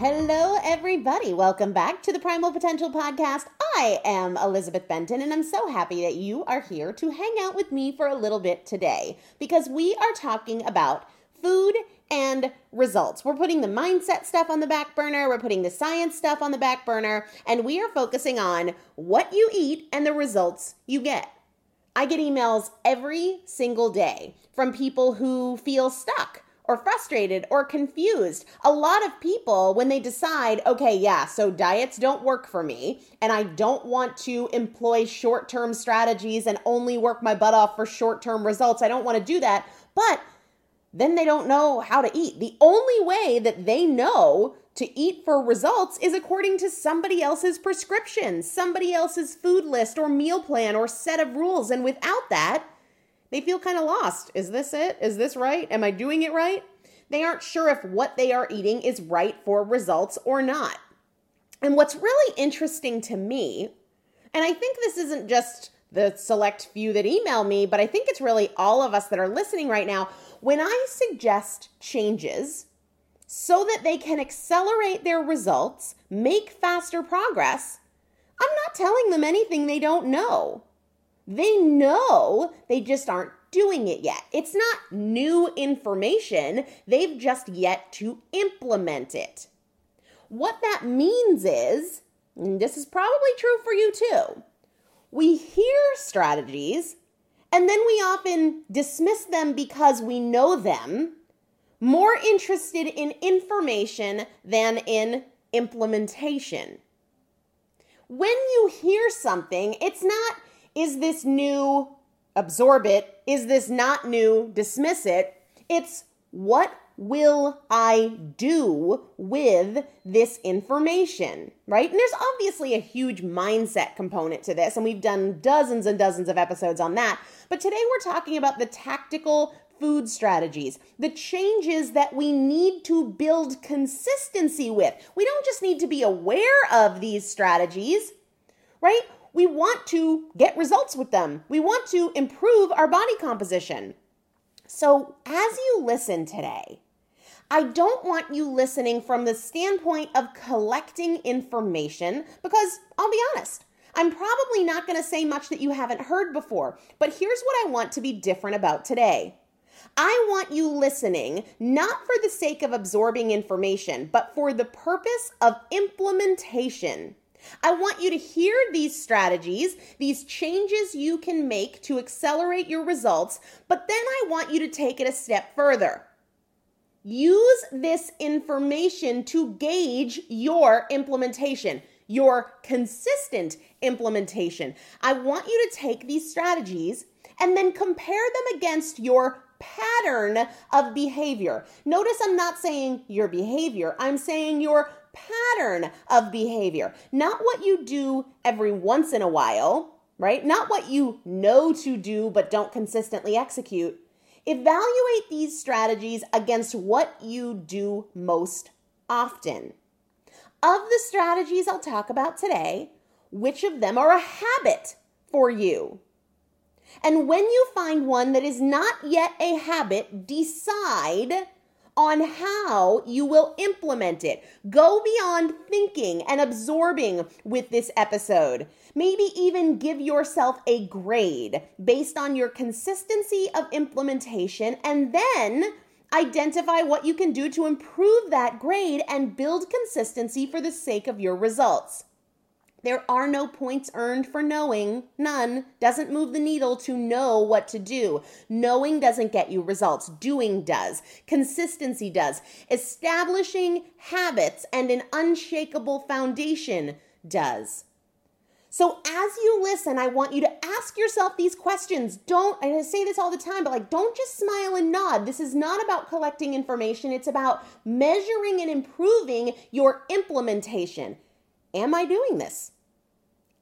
Hello, everybody. Welcome back to the Primal Potential Podcast. I am Elizabeth Benton, and I'm so happy that you are here to hang out with me for a little bit today because we are talking about food and results. We're putting the mindset stuff on the back burner, we're putting the science stuff on the back burner, and we are focusing on what you eat and the results you get. I get emails every single day from people who feel stuck or frustrated or confused. A lot of people, when they decide, okay, yeah, so diets don't work for me, and I don't want to employ short term strategies and only work my butt off for short term results, I don't want to do that. But then they don't know how to eat. The only way that they know to eat for results is according to somebody else's prescription, somebody else's food list or meal plan or set of rules. And without that, they feel kind of lost. Is this it? Is this right? Am I doing it right? They aren't sure if what they are eating is right for results or not. And what's really interesting to me, and I think this isn't just the select few that email me, but I think it's really all of us that are listening right now. When I suggest changes so that they can accelerate their results, make faster progress, I'm not telling them anything they don't know. They know, they just aren't doing it yet. It's not new information, they've just yet to implement it. What that means is, this is probably true for you too, we hear strategies and then we often dismiss them because we know them, more interested in information than in implementation. When you hear something, it's not is this new? Absorb it. Is this not new? Dismiss it. It's what will I do with this information, right? And there's obviously a huge mindset component to this, and we've done dozens and dozens of episodes on that. But today we're talking about the tactical food strategies, the changes that we need to build consistency with. We don't just need to be aware of these strategies, right? We want to get results with them. We want to improve our body composition. So, as you listen today, I don't want you listening from the standpoint of collecting information because I'll be honest, I'm probably not going to say much that you haven't heard before. But here's what I want to be different about today. I want you listening not for the sake of absorbing information, but for the purpose of implementation. I want you to hear these strategies, these changes you can make to accelerate your results, but then I want you to take it a step further. Use this information to gauge your implementation, your consistent implementation. I want you to take these strategies and then compare them against your pattern of behavior. Notice I'm not saying your behavior, I'm saying your pattern of behavior, not what you do every once in a while, right? Not what you know to do but don't consistently execute. Evaluate these strategies against what you do most often. Of the strategies I'll talk about today, which of them are a habit for you? And when you find one that is not yet a habit, decide on how you will implement it. Go beyond thinking and absorbing with this episode. Maybe even give yourself a grade based on your consistency of implementation and then identify what you can do to improve that grade and build consistency for the sake of your results. There are no points earned for knowing. None. Doesn't move the needle to know what to do. Knowing doesn't get you results. Doing does. Consistency does. Establishing habits and an unshakable foundation does. So as you listen, I want you to ask yourself these questions. Don't, I say this all the time, but like, don't just smile and nod. This is not about collecting information. It's about measuring and improving your implementation. Am I doing this?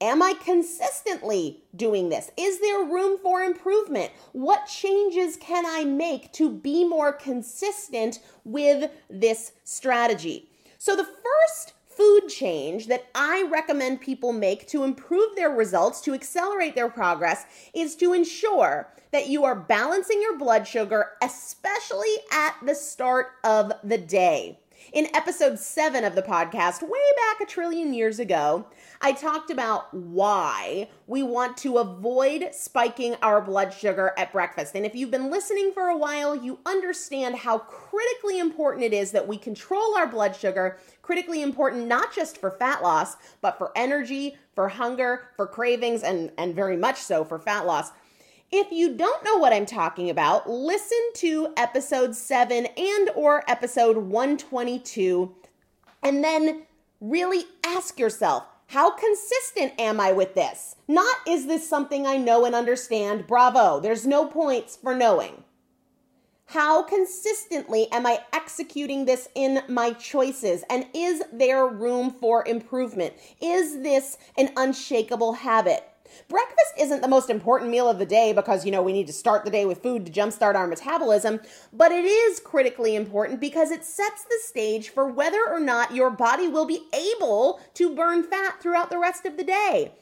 Am I consistently doing this? Is there room for improvement? What changes can I make to be more consistent with this strategy? So, the first food change that I recommend people make to improve their results, to accelerate their progress, is to ensure that you are balancing your blood sugar, especially at the start of the day. In episode seven of the podcast, way back a trillion years ago, I talked about why we want to avoid spiking our blood sugar at breakfast. And if you've been listening for a while, you understand how critically important it is that we control our blood sugar, critically important not just for fat loss, but for energy, for hunger, for cravings, and, and very much so for fat loss. If you don't know what I'm talking about, listen to episode 7 and or episode 122 and then really ask yourself, how consistent am I with this? Not is this something I know and understand? Bravo. There's no points for knowing. How consistently am I executing this in my choices? And is there room for improvement? Is this an unshakable habit? Breakfast isn't the most important meal of the day because, you know, we need to start the day with food to jumpstart our metabolism, but it is critically important because it sets the stage for whether or not your body will be able to burn fat throughout the rest of the day.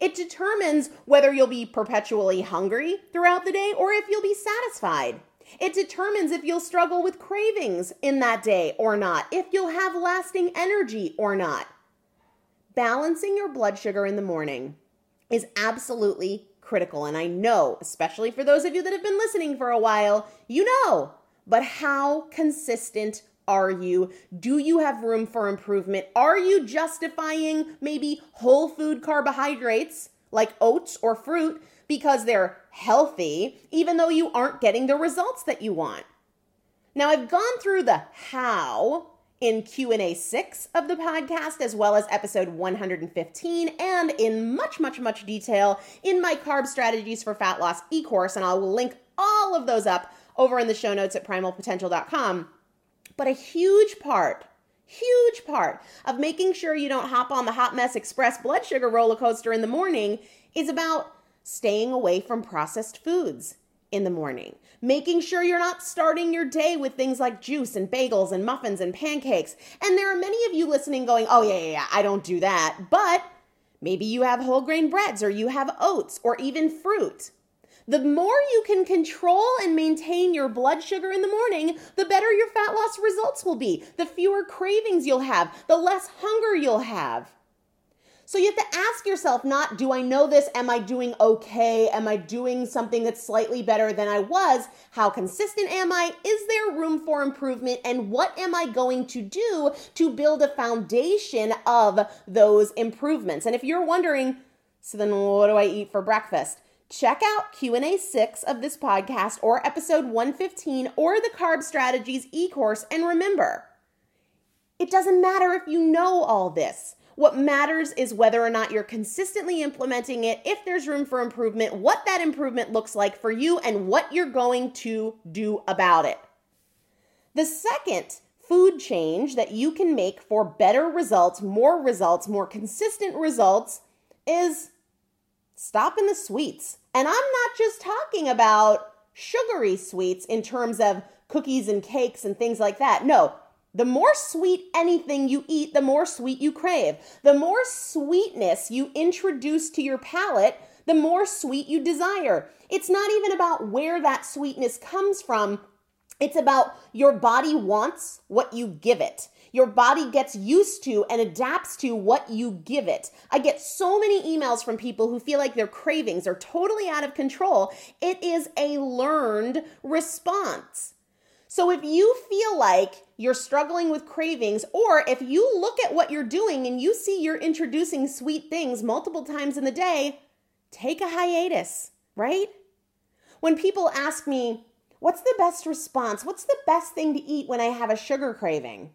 It determines whether you'll be perpetually hungry throughout the day or if you'll be satisfied. It determines if you'll struggle with cravings in that day or not, if you'll have lasting energy or not. Balancing your blood sugar in the morning is absolutely critical. And I know, especially for those of you that have been listening for a while, you know, but how consistent are you? Do you have room for improvement? Are you justifying maybe whole food carbohydrates like oats or fruit because they're healthy, even though you aren't getting the results that you want? Now, I've gone through the how in Q&A 6 of the podcast as well as episode 115 and in much much much detail in my carb strategies for fat loss e-course and I will link all of those up over in the show notes at primalpotential.com. But a huge part huge part of making sure you don't hop on the hot mess express blood sugar roller coaster in the morning is about staying away from processed foods in the morning making sure you're not starting your day with things like juice and bagels and muffins and pancakes. And there are many of you listening going, oh, yeah, yeah, yeah, I don't do that. But maybe you have whole grain breads or you have oats or even fruit. The more you can control and maintain your blood sugar in the morning, the better your fat loss results will be. The fewer cravings you'll have, the less hunger you'll have. So you have to ask yourself not, do I know this? Am I doing okay? Am I doing something that's slightly better than I was? How consistent am I? Is there room for improvement? And what am I going to do to build a foundation of those improvements? And if you're wondering, so then what do I eat for breakfast? Check out Q&A 6 of this podcast or episode 115 or the Carb Strategies e-course and remember, it doesn't matter if you know all this. What matters is whether or not you're consistently implementing it, if there's room for improvement, what that improvement looks like for you, and what you're going to do about it. The second food change that you can make for better results, more results, more consistent results is stopping the sweets. And I'm not just talking about sugary sweets in terms of cookies and cakes and things like that. No, the more sweet anything you eat, the more sweet you crave. The more sweetness you introduce to your palate, the more sweet you desire. It's not even about where that sweetness comes from. It's about your body wants what you give it. Your body gets used to and adapts to what you give it. I get so many emails from people who feel like their cravings are totally out of control. It is a learned response. So if you feel like you're struggling with cravings, or if you look at what you're doing and you see you're introducing sweet things multiple times in the day, take a hiatus, right? When people ask me, what's the best response? What's the best thing to eat when I have a sugar craving?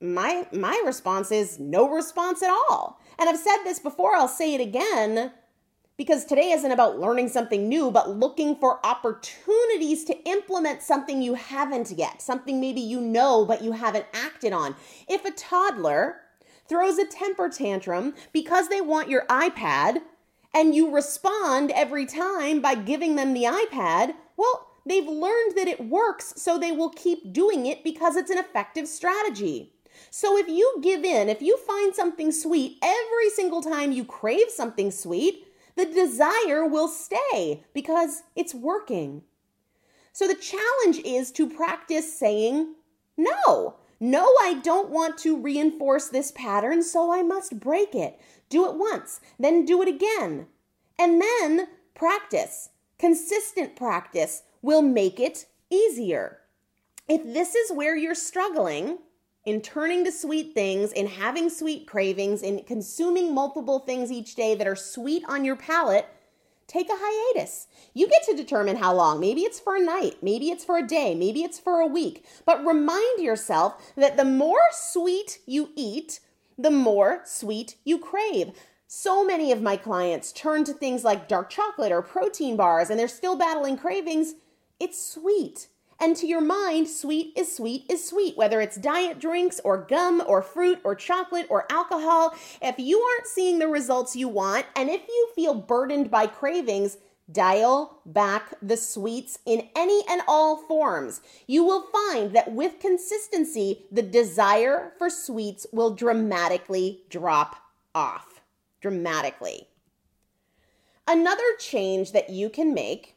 My my response is no response at all. And I've said this before, I'll say it again because today isn't about learning something new, but looking for opportunities to implement something you haven't yet, something maybe you know but you haven't acted on. If a toddler throws a temper tantrum because they want your iPad and you respond every time by giving them the iPad, well, they've learned that it works, so they will keep doing it because it's an effective strategy. So if you give in, if you find something sweet every single time you crave something sweet, the desire will stay because it's working. So the challenge is to practice saying no. No, I don't want to reinforce this pattern, so I must break it. Do it once, then do it again. And then practice. Consistent practice will make it easier. If this is where you're struggling, in turning to sweet things, in having sweet cravings, in consuming multiple things each day that are sweet on your palate, take a hiatus. You get to determine how long. Maybe it's for a night, maybe it's for a day, maybe it's for a week. But remind yourself that the more sweet you eat, the more sweet you crave. So many of my clients turn to things like dark chocolate or protein bars and they're still battling cravings. It's sweet. And to your mind, sweet is sweet is sweet, whether it's diet drinks or gum or fruit or chocolate or alcohol. If you aren't seeing the results you want, and if you feel burdened by cravings, dial back the sweets in any and all forms. You will find that with consistency, the desire for sweets will dramatically drop off. Dramatically. Another change that you can make,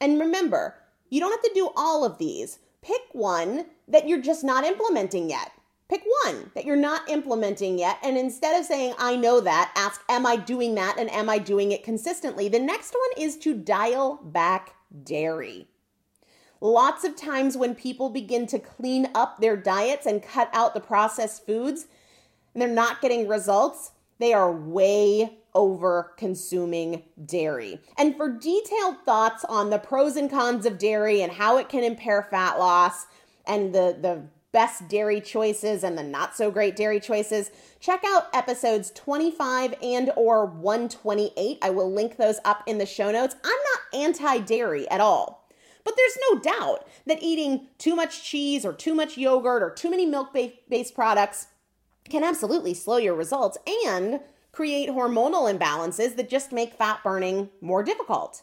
and remember, you don't have to do all of these. Pick one that you're just not implementing yet. Pick one that you're not implementing yet. And instead of saying, I know that, ask, Am I doing that? And am I doing it consistently? The next one is to dial back dairy. Lots of times when people begin to clean up their diets and cut out the processed foods, and they're not getting results, they are way over consuming dairy. And for detailed thoughts on the pros and cons of dairy and how it can impair fat loss and the, the best dairy choices and the not so great dairy choices check out episodes 25 and or 128 i will link those up in the show notes i'm not anti-dairy at all but there's no doubt that eating too much cheese or too much yogurt or too many milk based products can absolutely slow your results and create hormonal imbalances that just make fat burning more difficult.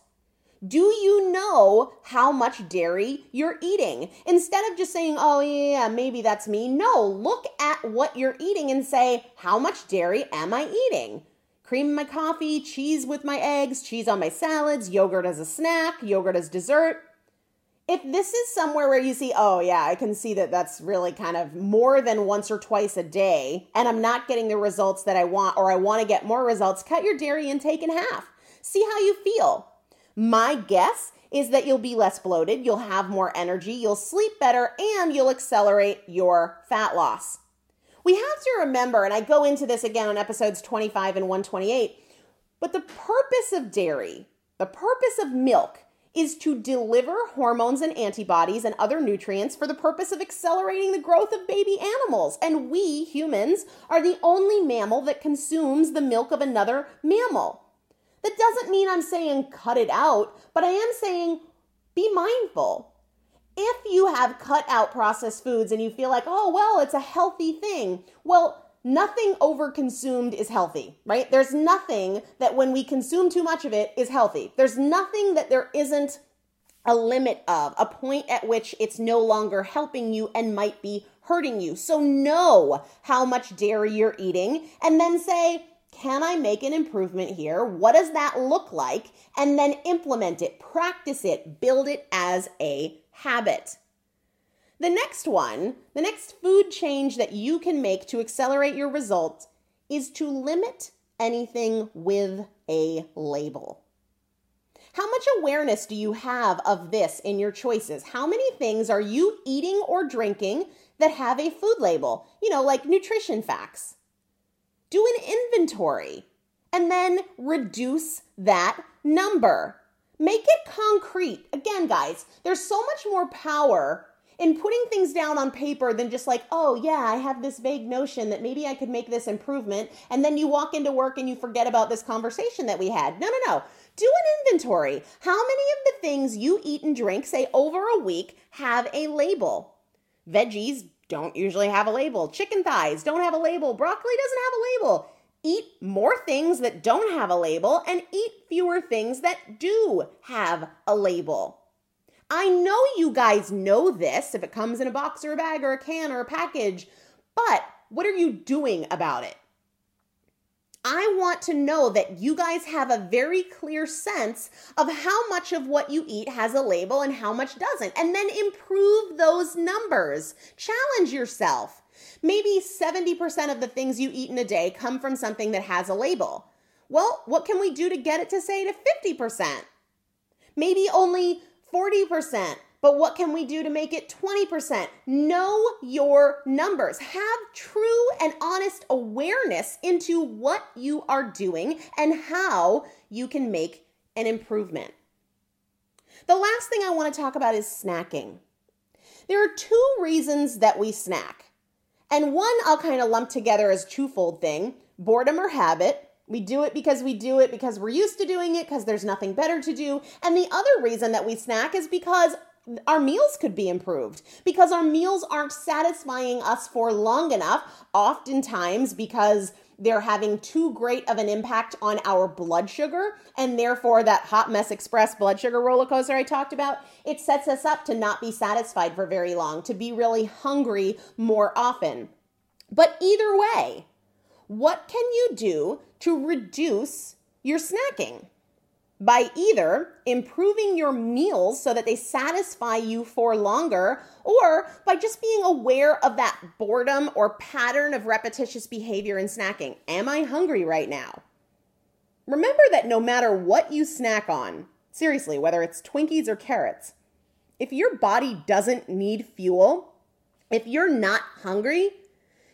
Do you know how much dairy you're eating? Instead of just saying, oh, yeah, maybe that's me, no, look at what you're eating and say, how much dairy am I eating? Cream in my coffee, cheese with my eggs, cheese on my salads, yogurt as a snack, yogurt as dessert if this is somewhere where you see, oh, yeah, I can see that that's really kind of more than once or twice a day, and I'm not getting the results that I want, or I want to get more results, cut your dairy intake in half. See how you feel. My guess is that you'll be less bloated, you'll have more energy, you'll sleep better, and you'll accelerate your fat loss. We have to remember, and I go into this again on episodes 25 and 128, but the purpose of dairy, the purpose of milk, is to deliver hormones and antibodies and other nutrients for the purpose of accelerating the growth of baby animals. And we, humans, are the only mammal that consumes the milk of another mammal. That doesn't mean I'm saying cut it out, but I am saying be mindful. If you have cut out processed foods and you feel like, oh, well, it's a healthy thing, well, nothing overconsumed is healthy, right? There's nothing that when we consume too much of it is healthy. There's nothing that there isn't a limit of, a point at which it's no longer helping you and might be hurting you. So know how much dairy you're eating and then say, can I make an improvement here? What does that look like? And then implement it, practice it, build it as a habit. The next one, the next food change that you can make to accelerate your results is to limit anything with a label. How much awareness do you have of this in your choices? How many things are you eating or drinking that have a food label? You know, like nutrition facts. Do an inventory and then reduce that number. Make it concrete. Again, guys, there's so much more power in putting things down on paper than just like, oh, yeah, I have this vague notion that maybe I could make this improvement. And then you walk into work and you forget about this conversation that we had. No, no, no. Do an inventory. How many of the things you eat and drink, say over a week, have a label? Veggies don't usually have a label. Chicken thighs don't have a label. Broccoli doesn't have a label. Eat more things that don't have a label and eat fewer things that do have a label. I know you guys know this if it comes in a box or a bag or a can or a package, but what are you doing about it? I want to know that you guys have a very clear sense of how much of what you eat has a label and how much doesn't, and then improve those numbers. Challenge yourself. Maybe 70% of the things you eat in a day come from something that has a label. Well, what can we do to get it to say to 50%? Maybe only 40%. But what can we do to make it 20%? Know your numbers. Have true and honest awareness into what you are doing and how you can make an improvement. The last thing I want to talk about is snacking. There are two reasons that we snack. And one I'll kind of lump together as twofold thing boredom or habit. We do it because we do it because we're used to doing it because there's nothing better to do. And the other reason that we snack is because our meals could be improved because our meals aren't satisfying us for long enough, oftentimes because they're having too great of an impact on our blood sugar, and therefore, that hot mess express blood sugar roller coaster I talked about, it sets us up to not be satisfied for very long, to be really hungry more often. But either way, what can you do to reduce your snacking? by either improving your meals so that they satisfy you for longer, or by just being aware of that boredom or pattern of repetitious behavior in snacking. Am I hungry right now? Remember that no matter what you snack on, seriously, whether it's Twinkies or carrots, if your body doesn't need fuel, if you're not hungry,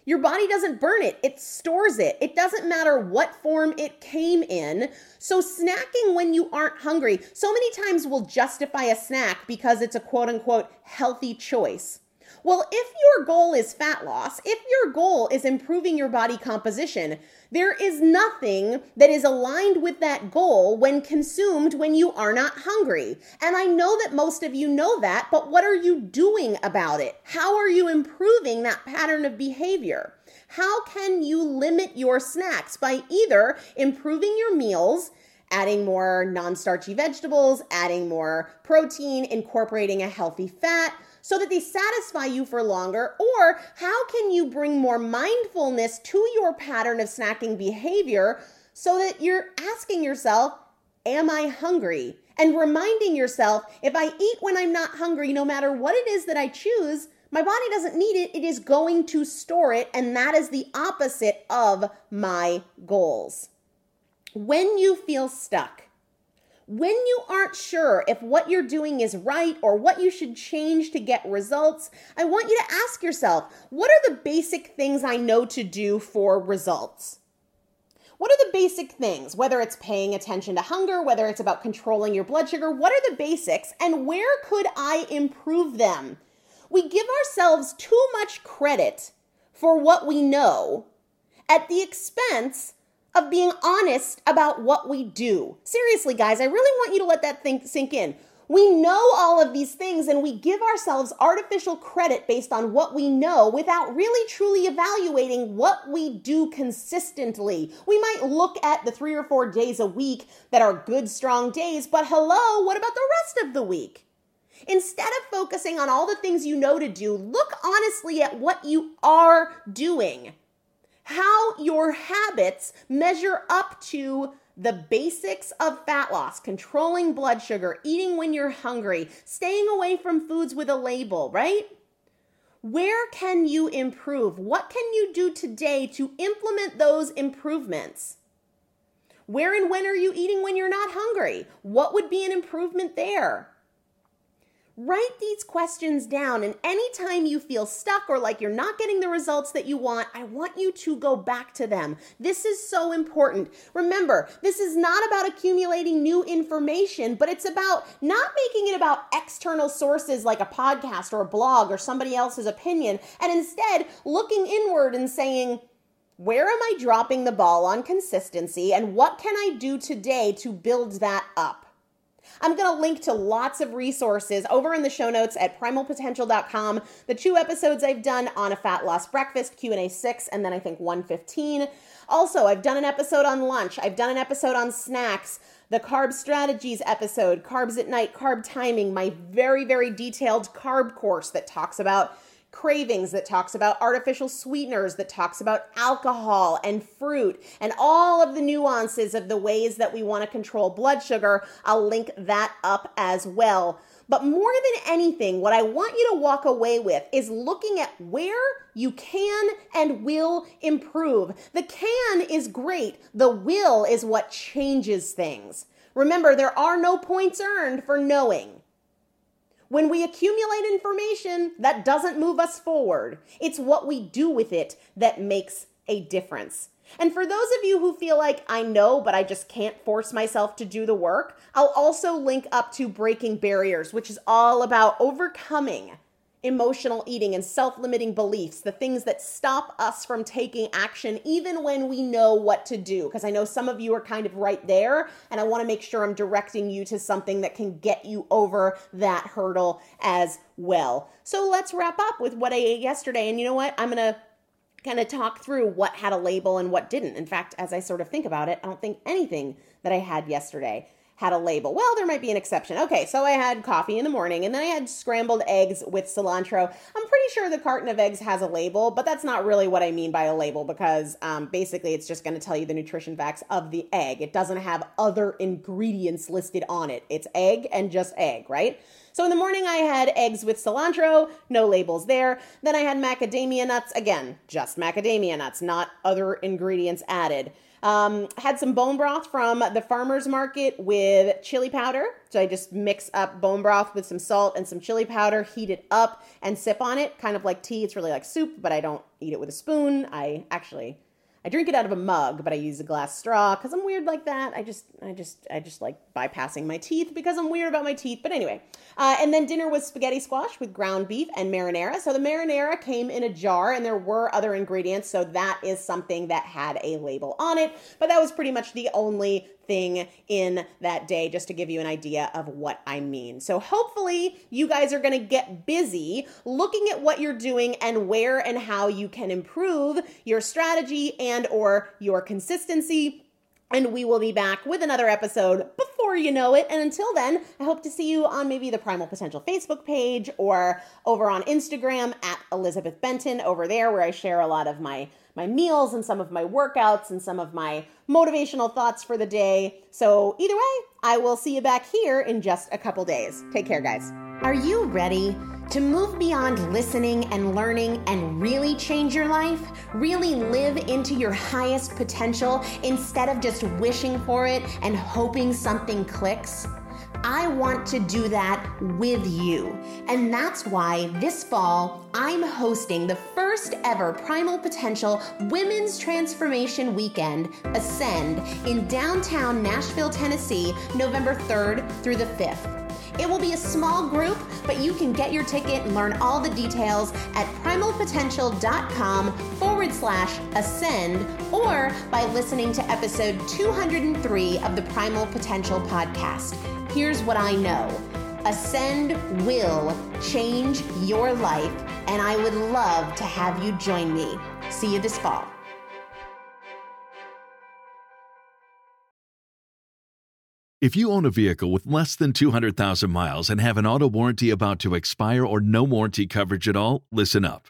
your body doesn't burn it, it stores it. It doesn't matter what form it came in. So, snacking when you aren't hungry, so many times we'll justify a snack because it's a quote unquote healthy choice. Well, if your goal is fat loss, if your goal is improving your body composition, there is nothing that is aligned with that goal when consumed when you are not hungry. And I know that most of you know that, but what are you doing about it? How are you improving that pattern of behavior? How can you limit your snacks by either improving your meals? adding more non starchy vegetables, adding more protein, incorporating a healthy fat, so that they satisfy you for longer? Or how can you bring more mindfulness to your pattern of snacking behavior so that you're asking yourself, Am I hungry? And reminding yourself, if I eat when I'm not hungry, no matter what it is that I choose, my body doesn't need it. It is going to store it. And that is the opposite of my goals. When you feel stuck, when you aren't sure if what you're doing is right or what you should change to get results, I want you to ask yourself what are the basic things I know to do for results? What are the basic things? Whether it's paying attention to hunger, whether it's about controlling your blood sugar, what are the basics and where could I improve them? We give ourselves too much credit for what we know at the expense of being honest about what we do. Seriously, guys, I really want you to let that thing sink in. We know all of these things and we give ourselves artificial credit based on what we know without really truly evaluating what we do consistently. We might look at the three or four days a week that are good, strong days, but hello, what about the rest of the week? Instead of focusing on all the things you know to do, look honestly at what you are doing how your habits measure up to the basics of fat loss, controlling blood sugar, eating when you're hungry, staying away from foods with a label, right? Where can you improve? What can you do today to implement those improvements? Where and when are you eating when you're not hungry? What would be an improvement there? Write these questions down, and anytime you feel stuck or like you're not getting the results that you want, I want you to go back to them. This is so important. Remember, this is not about accumulating new information, but it's about not making it about external sources like a podcast or a blog or somebody else's opinion, and instead looking inward and saying, where am I dropping the ball on consistency, and what can I do today to build that up? I'm going to link to lots of resources over in the show notes at primalpotential.com. The two episodes I've done on a fat loss breakfast, Q&A 6 and then I think 115. Also, I've done an episode on lunch. I've done an episode on snacks the carb strategies episode, carbs at night, carb timing, my very, very detailed carb course that talks about cravings that talks about artificial sweeteners, that talks about alcohol and fruit, and all of the nuances of the ways that we want to control blood sugar. I'll link that up as well. But more than anything, what I want you to walk away with is looking at where you can and will improve. The can is great, the will is what changes things. Remember, there are no points earned for knowing. When we accumulate information, that doesn't move us forward. It's what we do with it that makes a difference. And for those of you who feel like I know, but I just can't force myself to do the work, I'll also link up to Breaking Barriers, which is all about overcoming emotional eating and self limiting beliefs, the things that stop us from taking action even when we know what to do. Because I know some of you are kind of right there, and I want to make sure I'm directing you to something that can get you over that hurdle as well. So let's wrap up with what I ate yesterday. And you know what? I'm going to kind of talk through what had a label and what didn't. In fact, as I sort of think about it, I don't think anything that I had yesterday had a label. Well, there might be an exception. Okay, so I had coffee in the morning and then I had scrambled eggs with cilantro. I'm pretty sure the carton of eggs has a label, but that's not really what I mean by a label because um, basically it's just going to tell you the nutrition facts of the egg. It doesn't have other ingredients listed on it. It's egg and just egg, right? So in the morning, I had eggs with cilantro, no labels there. Then I had macadamia nuts, again, just macadamia nuts, not other ingredients added. Um, had some bone broth from the farmer's market with chili powder. So I just mix up bone broth with some salt and some chili powder, heat it up, and sip on it, kind of like tea. It's really like soup, but I don't eat it with a spoon. I actually I drink it out of a mug, but I use a glass straw because I'm weird like that. I just, I just, I just like bypassing my teeth because I'm weird about my teeth. But anyway, uh, and then dinner was spaghetti squash with ground beef and marinara. So the marinara came in a jar, and there were other ingredients. So that is something that had a label on it. But that was pretty much the only thing in that day, just to give you an idea of what I mean. So hopefully, you guys are going to get busy looking at what you're doing and where and how you can improve your strategy and or your consistency and we will be back with another episode before you know it. And until then, I hope to see you on maybe the Primal Potential Facebook page or over on Instagram at Elizabeth Benton over there, where I share a lot of my my meals and some of my workouts and some of my motivational thoughts for the day. So either way, I will see you back here in just a couple days. Take care, guys. Are you ready? To move beyond listening and learning and really change your life, really live into your highest potential instead of just wishing for it and hoping something clicks? I want to do that with you. And that's why this fall, I'm hosting the first ever Primal Potential Women's Transformation Weekend, Ascend, in downtown Nashville, Tennessee, November 3rd through the 5th. It will be a small group, but you can get your ticket and learn all the details at primalpotential.com forward slash ascend or by listening to episode 203 of the Primal Potential podcast. Here's what I know Ascend will change your life, and I would love to have you join me. See you this fall. If you own a vehicle with less than 200,000 miles and have an auto warranty about to expire or no warranty coverage at all, listen up.